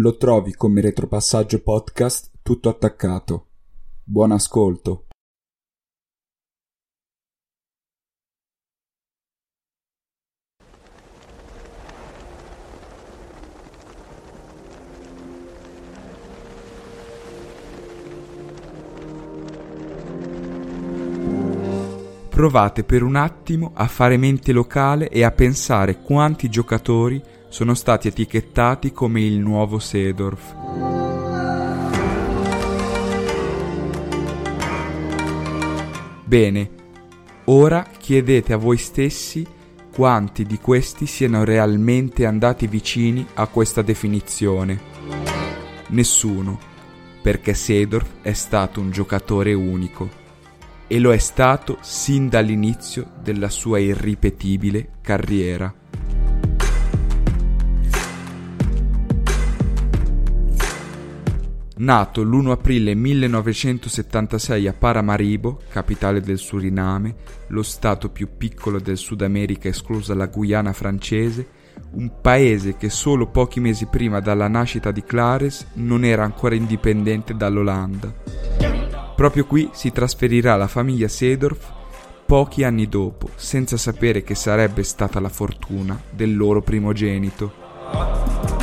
Lo trovi come Retropassaggio Podcast tutto attaccato. Buon ascolto. Provate per un attimo a fare mente locale e a pensare quanti giocatori sono stati etichettati come il nuovo Sedorf. Bene, ora chiedete a voi stessi quanti di questi siano realmente andati vicini a questa definizione. Nessuno, perché Sedorf è stato un giocatore unico e lo è stato sin dall'inizio della sua irripetibile carriera. Nato l'1 aprile 1976 a Paramaribo, capitale del Suriname, lo stato più piccolo del Sud America esclusa la Guyana francese, un paese che solo pochi mesi prima dalla nascita di Clares non era ancora indipendente dall'Olanda. Proprio qui si trasferirà la famiglia Sedorf pochi anni dopo, senza sapere che sarebbe stata la fortuna del loro primogenito.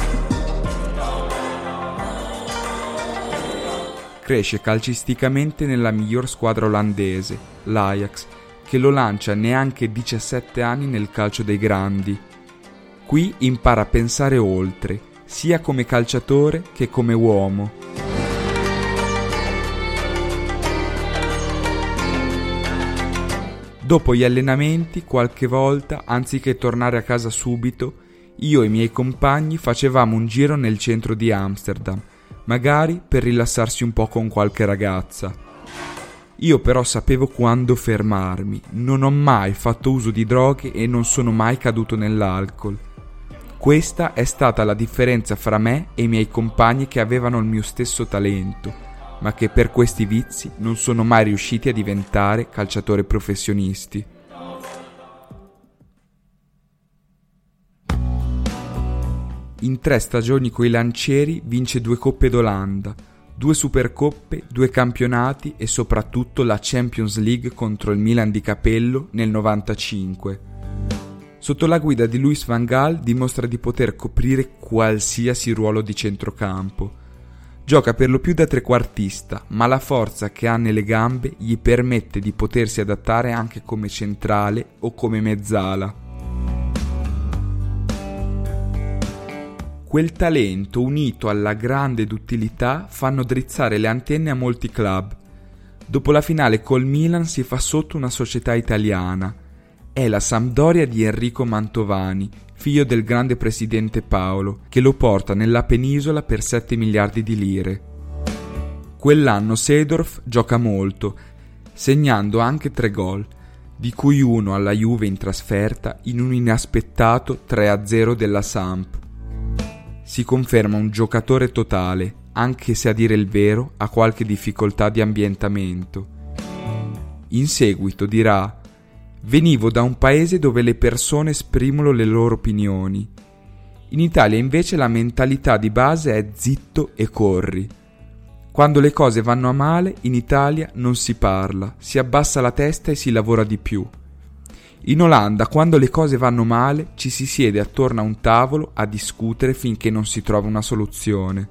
Cresce calcisticamente nella miglior squadra olandese, l'Ajax, che lo lancia neanche 17 anni nel calcio dei grandi. Qui impara a pensare oltre, sia come calciatore che come uomo. Dopo gli allenamenti, qualche volta, anziché tornare a casa subito, io e i miei compagni facevamo un giro nel centro di Amsterdam magari per rilassarsi un po' con qualche ragazza. Io però sapevo quando fermarmi, non ho mai fatto uso di droghe e non sono mai caduto nell'alcol. Questa è stata la differenza fra me e i miei compagni che avevano il mio stesso talento, ma che per questi vizi non sono mai riusciti a diventare calciatori professionisti. In tre stagioni coi Lancieri vince due Coppe d'Olanda, due Supercoppe, due campionati e soprattutto la Champions League contro il Milan di Capello nel 95. Sotto la guida di Luis van Gaal dimostra di poter coprire qualsiasi ruolo di centrocampo. Gioca per lo più da trequartista, ma la forza che ha nelle gambe gli permette di potersi adattare anche come centrale o come mezzala. Quel talento unito alla grande duttilità fanno drizzare le antenne a molti club. Dopo la finale col Milan si fa sotto una società italiana. È la Sampdoria di Enrico Mantovani, figlio del grande presidente Paolo, che lo porta nella penisola per 7 miliardi di lire. Quell'anno Sedorf gioca molto, segnando anche tre gol, di cui uno alla Juve in trasferta in un inaspettato 3-0 della Samp si conferma un giocatore totale, anche se a dire il vero ha qualche difficoltà di ambientamento. In seguito dirà Venivo da un paese dove le persone esprimono le loro opinioni. In Italia invece la mentalità di base è zitto e corri. Quando le cose vanno a male, in Italia non si parla, si abbassa la testa e si lavora di più. In Olanda, quando le cose vanno male, ci si siede attorno a un tavolo a discutere finché non si trova una soluzione.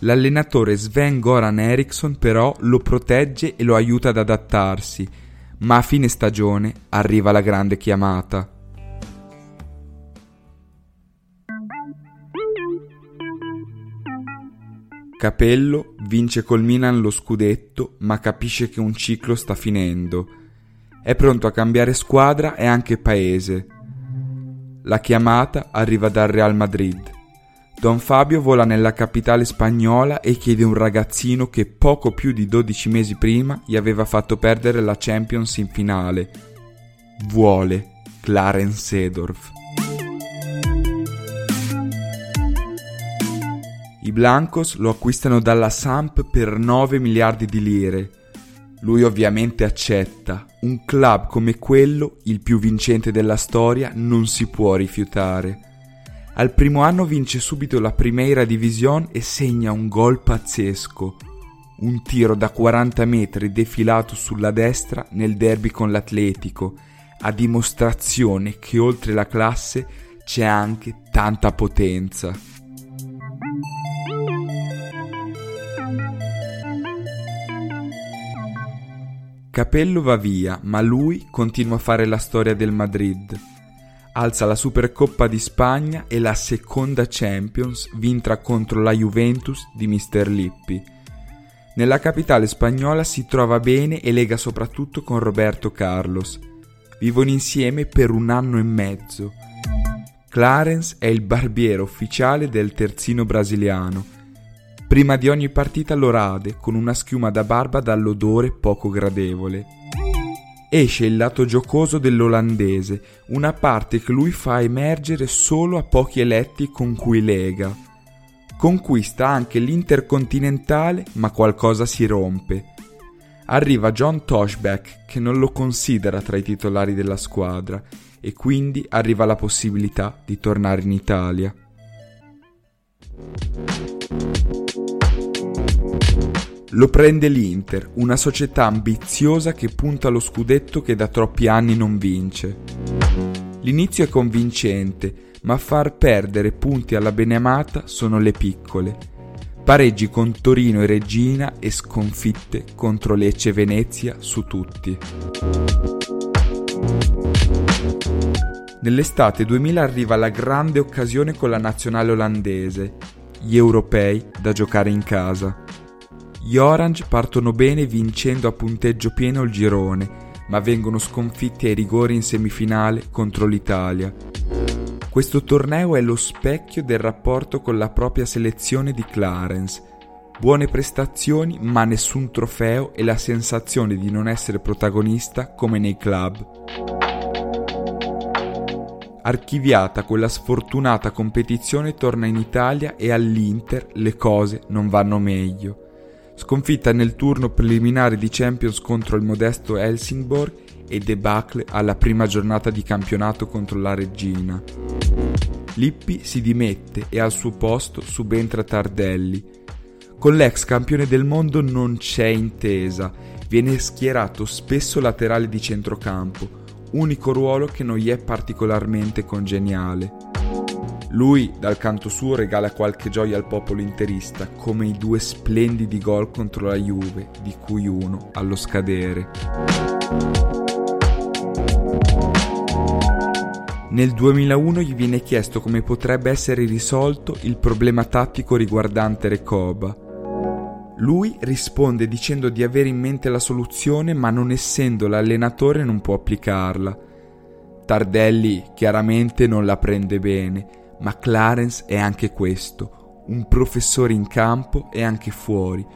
L'allenatore Sven Goran Eriksson però lo protegge e lo aiuta ad adattarsi, ma a fine stagione arriva la grande chiamata. Capello vince col Milan lo scudetto, ma capisce che un ciclo sta finendo. È pronto a cambiare squadra e anche paese. La chiamata arriva dal Real Madrid. Don Fabio vola nella capitale spagnola e chiede un ragazzino che poco più di 12 mesi prima gli aveva fatto perdere la Champions in finale. Vuole Clarence Sedorf. I Blancos lo acquistano dalla Samp per 9 miliardi di lire. Lui ovviamente accetta. Un club come quello, il più vincente della storia, non si può rifiutare. Al primo anno vince subito la Primera Division e segna un gol pazzesco. Un tiro da 40 metri defilato sulla destra nel derby con l'Atletico, a dimostrazione che oltre la classe c'è anche tanta potenza. Capello va via, ma lui continua a fare la storia del Madrid. Alza la Supercoppa di Spagna e la seconda Champions vinta contro la Juventus di Mr. Lippi. Nella capitale spagnola si trova bene e lega soprattutto con Roberto Carlos. Vivono insieme per un anno e mezzo. Clarence è il barbiere ufficiale del terzino brasiliano Prima di ogni partita lo rade con una schiuma da barba dall'odore poco gradevole. Esce il lato giocoso dell'olandese, una parte che lui fa emergere solo a pochi eletti con cui lega. Conquista anche l'intercontinentale, ma qualcosa si rompe. Arriva John Toshback, che non lo considera tra i titolari della squadra, e quindi arriva la possibilità di tornare in Italia. Lo prende l'Inter, una società ambiziosa che punta allo scudetto che da troppi anni non vince. L'inizio è convincente, ma a far perdere punti alla beneamata sono le piccole. Pareggi con Torino e Regina e sconfitte contro Lecce e Venezia su tutti. Nell'estate 2000 arriva la grande occasione con la nazionale olandese, gli europei da giocare in casa. Gli Orange partono bene vincendo a punteggio pieno il girone, ma vengono sconfitti ai rigori in semifinale contro l'Italia. Questo torneo è lo specchio del rapporto con la propria selezione di Clarence. Buone prestazioni ma nessun trofeo e la sensazione di non essere protagonista come nei club. Archiviata quella sfortunata competizione torna in Italia e all'Inter le cose non vanno meglio. Sconfitta nel turno preliminare di Champions contro il modesto Helsingborg e debacle alla prima giornata di campionato contro la Regina. Lippi si dimette e al suo posto subentra Tardelli. Con l'ex campione del mondo non c'è intesa, viene schierato spesso laterale di centrocampo, unico ruolo che non gli è particolarmente congeniale. Lui, dal canto suo, regala qualche gioia al popolo interista, come i due splendidi gol contro la Juve, di cui uno allo scadere. Nel 2001 gli viene chiesto come potrebbe essere risolto il problema tattico riguardante Recoba. Lui risponde dicendo di avere in mente la soluzione ma non essendo l'allenatore non può applicarla. Tardelli chiaramente non la prende bene ma Clarence è anche questo, un professore in campo e anche fuori,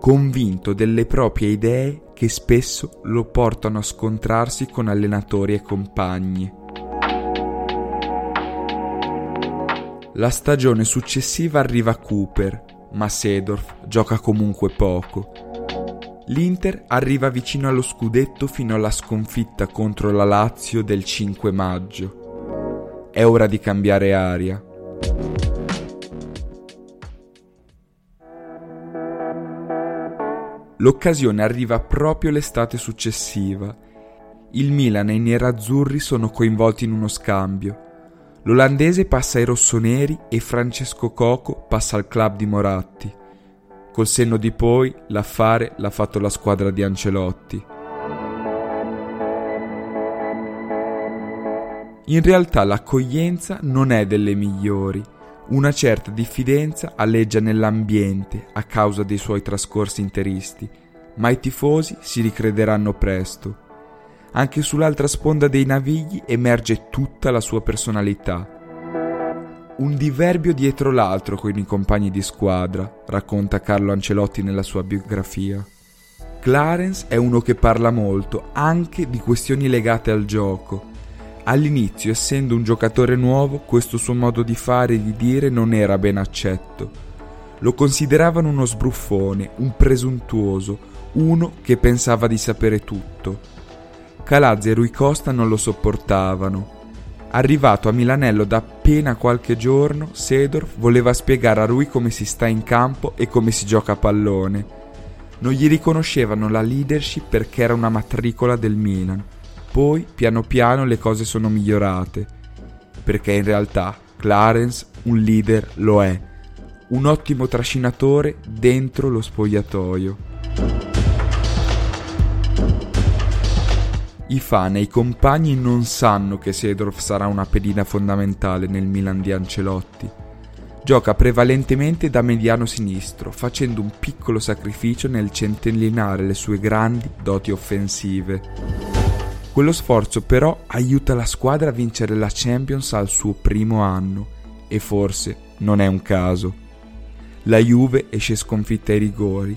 convinto delle proprie idee che spesso lo portano a scontrarsi con allenatori e compagni. La stagione successiva arriva Cooper, ma Sedorf gioca comunque poco. L'Inter arriva vicino allo scudetto fino alla sconfitta contro la Lazio del 5 maggio. È ora di cambiare aria. L'occasione arriva proprio l'estate successiva. Il Milan e i nerazzurri sono coinvolti in uno scambio. L'olandese passa ai rossoneri e Francesco Coco passa al club di Moratti. Col senno di poi, l'affare l'ha fatto la squadra di Ancelotti. In realtà l'accoglienza non è delle migliori. Una certa diffidenza alleggia nell'ambiente a causa dei suoi trascorsi interisti, ma i tifosi si ricrederanno presto. Anche sull'altra sponda dei navigli emerge tutta la sua personalità. Un diverbio dietro l'altro con i compagni di squadra, racconta Carlo Ancelotti nella sua biografia. Clarence è uno che parla molto, anche di questioni legate al gioco. All'inizio, essendo un giocatore nuovo, questo suo modo di fare e di dire non era ben accetto. Lo consideravano uno sbruffone, un presuntuoso, uno che pensava di sapere tutto. Calazzi e Rui Costa non lo sopportavano. Arrivato a Milanello da appena qualche giorno, Sedorf voleva spiegare a Rui come si sta in campo e come si gioca a pallone. Non gli riconoscevano la leadership perché era una matricola del Milan. Poi, piano piano, le cose sono migliorate. Perché in realtà Clarence un leader lo è. Un ottimo trascinatore dentro lo spogliatoio. I fan e i compagni non sanno che Sedorf sarà una pedina fondamentale nel Milan di Ancelotti. Gioca prevalentemente da mediano sinistro, facendo un piccolo sacrificio nel centellinare le sue grandi doti offensive. Quello sforzo però aiuta la squadra a vincere la Champions al suo primo anno e forse non è un caso. La Juve esce sconfitta ai rigori.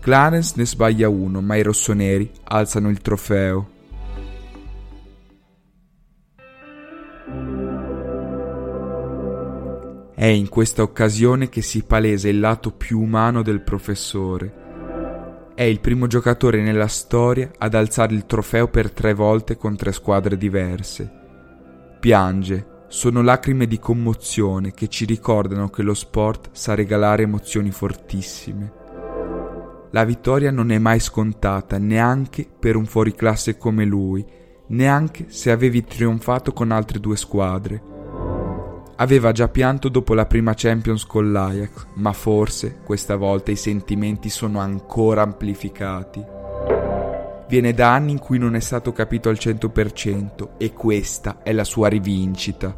Clarence ne sbaglia uno, ma i rossoneri alzano il trofeo. È in questa occasione che si palesa il lato più umano del professore. È il primo giocatore nella storia ad alzare il trofeo per tre volte con tre squadre diverse. Piange, sono lacrime di commozione che ci ricordano che lo sport sa regalare emozioni fortissime. La vittoria non è mai scontata neanche per un fuoriclasse come lui, neanche se avevi trionfato con altre due squadre. Aveva già pianto dopo la prima Champions con l'Ajax, ma forse questa volta i sentimenti sono ancora amplificati. Viene da anni in cui non è stato capito al 100% e questa è la sua rivincita.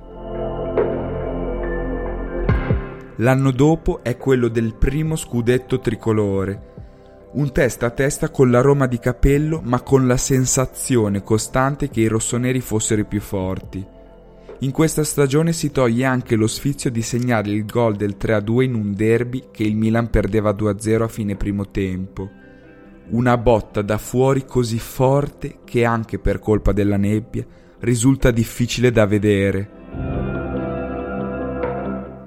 L'anno dopo è quello del primo scudetto tricolore. Un testa a testa con la Roma di Capello, ma con la sensazione costante che i rossoneri fossero i più forti. In questa stagione si toglie anche lo sfizio di segnare il gol del 3-2 in un derby che il Milan perdeva 2-0 a fine primo tempo. Una botta da fuori così forte che anche per colpa della nebbia risulta difficile da vedere.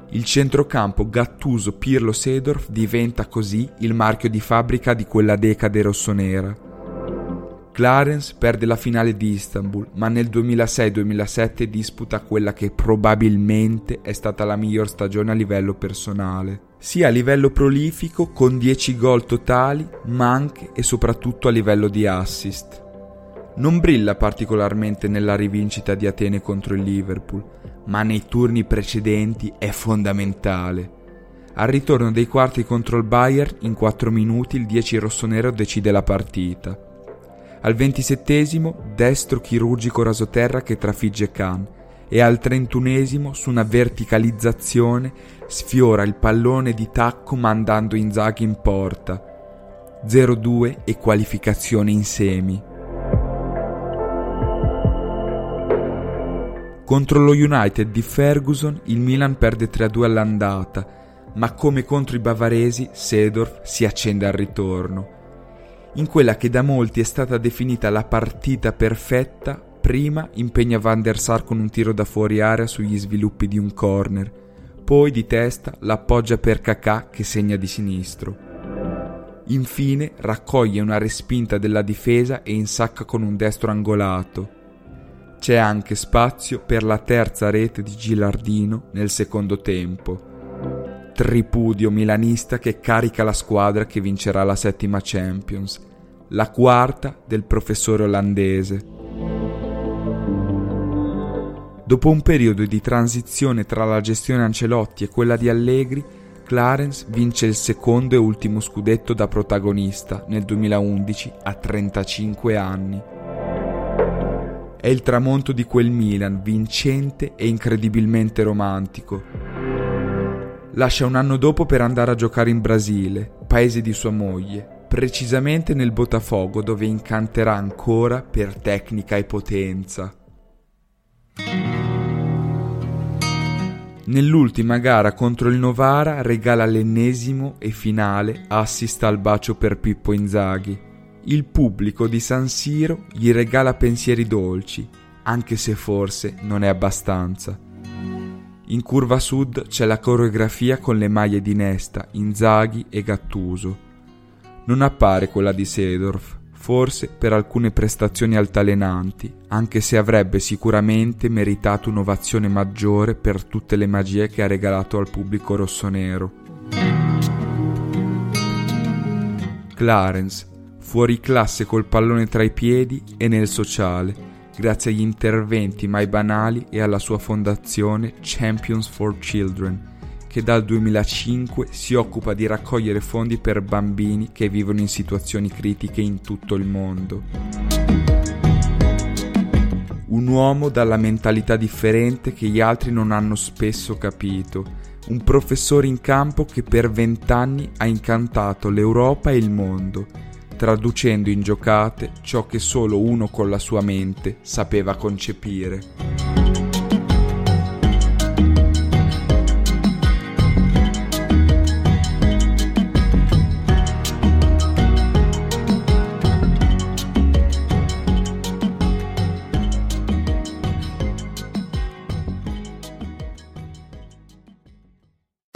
Il centrocampo Gattuso-Pirlo-Sedorf diventa così il marchio di fabbrica di quella decade rossonera. Clarence perde la finale di Istanbul, ma nel 2006-2007 disputa quella che probabilmente è stata la miglior stagione a livello personale, sia a livello prolifico con 10 gol totali, ma anche e soprattutto a livello di assist. Non brilla particolarmente nella rivincita di Atene contro il Liverpool, ma nei turni precedenti è fondamentale. Al ritorno dei quarti contro il Bayern, in 4 minuti il 10 rossonero decide la partita. Al ventisettesimo destro chirurgico rasoterra che trafigge Khan e al trentunesimo su una verticalizzazione sfiora il pallone di tacco mandando Inzaghi in porta. 0-2 e qualificazione in semi. Contro lo United di Ferguson il Milan perde 3-2 all'andata, ma come contro i bavaresi Sedorf si accende al ritorno in quella che da molti è stata definita la partita perfetta, prima impegna Van der Sar con un tiro da fuori area sugli sviluppi di un corner, poi di testa l'appoggia per Kakà che segna di sinistro. Infine raccoglie una respinta della difesa e insacca con un destro angolato. C'è anche spazio per la terza rete di Gilardino nel secondo tempo tripudio milanista che carica la squadra che vincerà la settima Champions, la quarta del professore olandese. Dopo un periodo di transizione tra la gestione Ancelotti e quella di Allegri, Clarence vince il secondo e ultimo scudetto da protagonista nel 2011 a 35 anni. È il tramonto di quel Milan vincente e incredibilmente romantico, Lascia un anno dopo per andare a giocare in Brasile, paese di sua moglie, precisamente nel Botafogo dove incanterà ancora per tecnica e potenza. Nell'ultima gara contro il Novara regala l'ennesimo e finale assist al bacio per Pippo Inzaghi. Il pubblico di San Siro gli regala pensieri dolci, anche se forse non è abbastanza. In curva sud c'è la coreografia con le maglie di Nesta, Inzaghi e Gattuso. Non appare quella di Sedorf, forse per alcune prestazioni altalenanti, anche se avrebbe sicuramente meritato un'ovazione maggiore per tutte le magie che ha regalato al pubblico rossonero. Clarence, fuori classe col pallone tra i piedi e nel sociale, grazie agli interventi mai banali e alla sua fondazione Champions for Children, che dal 2005 si occupa di raccogliere fondi per bambini che vivono in situazioni critiche in tutto il mondo. Un uomo dalla mentalità differente che gli altri non hanno spesso capito, un professore in campo che per vent'anni ha incantato l'Europa e il mondo, traducendo in giocate ciò che solo uno con la sua mente sapeva concepire.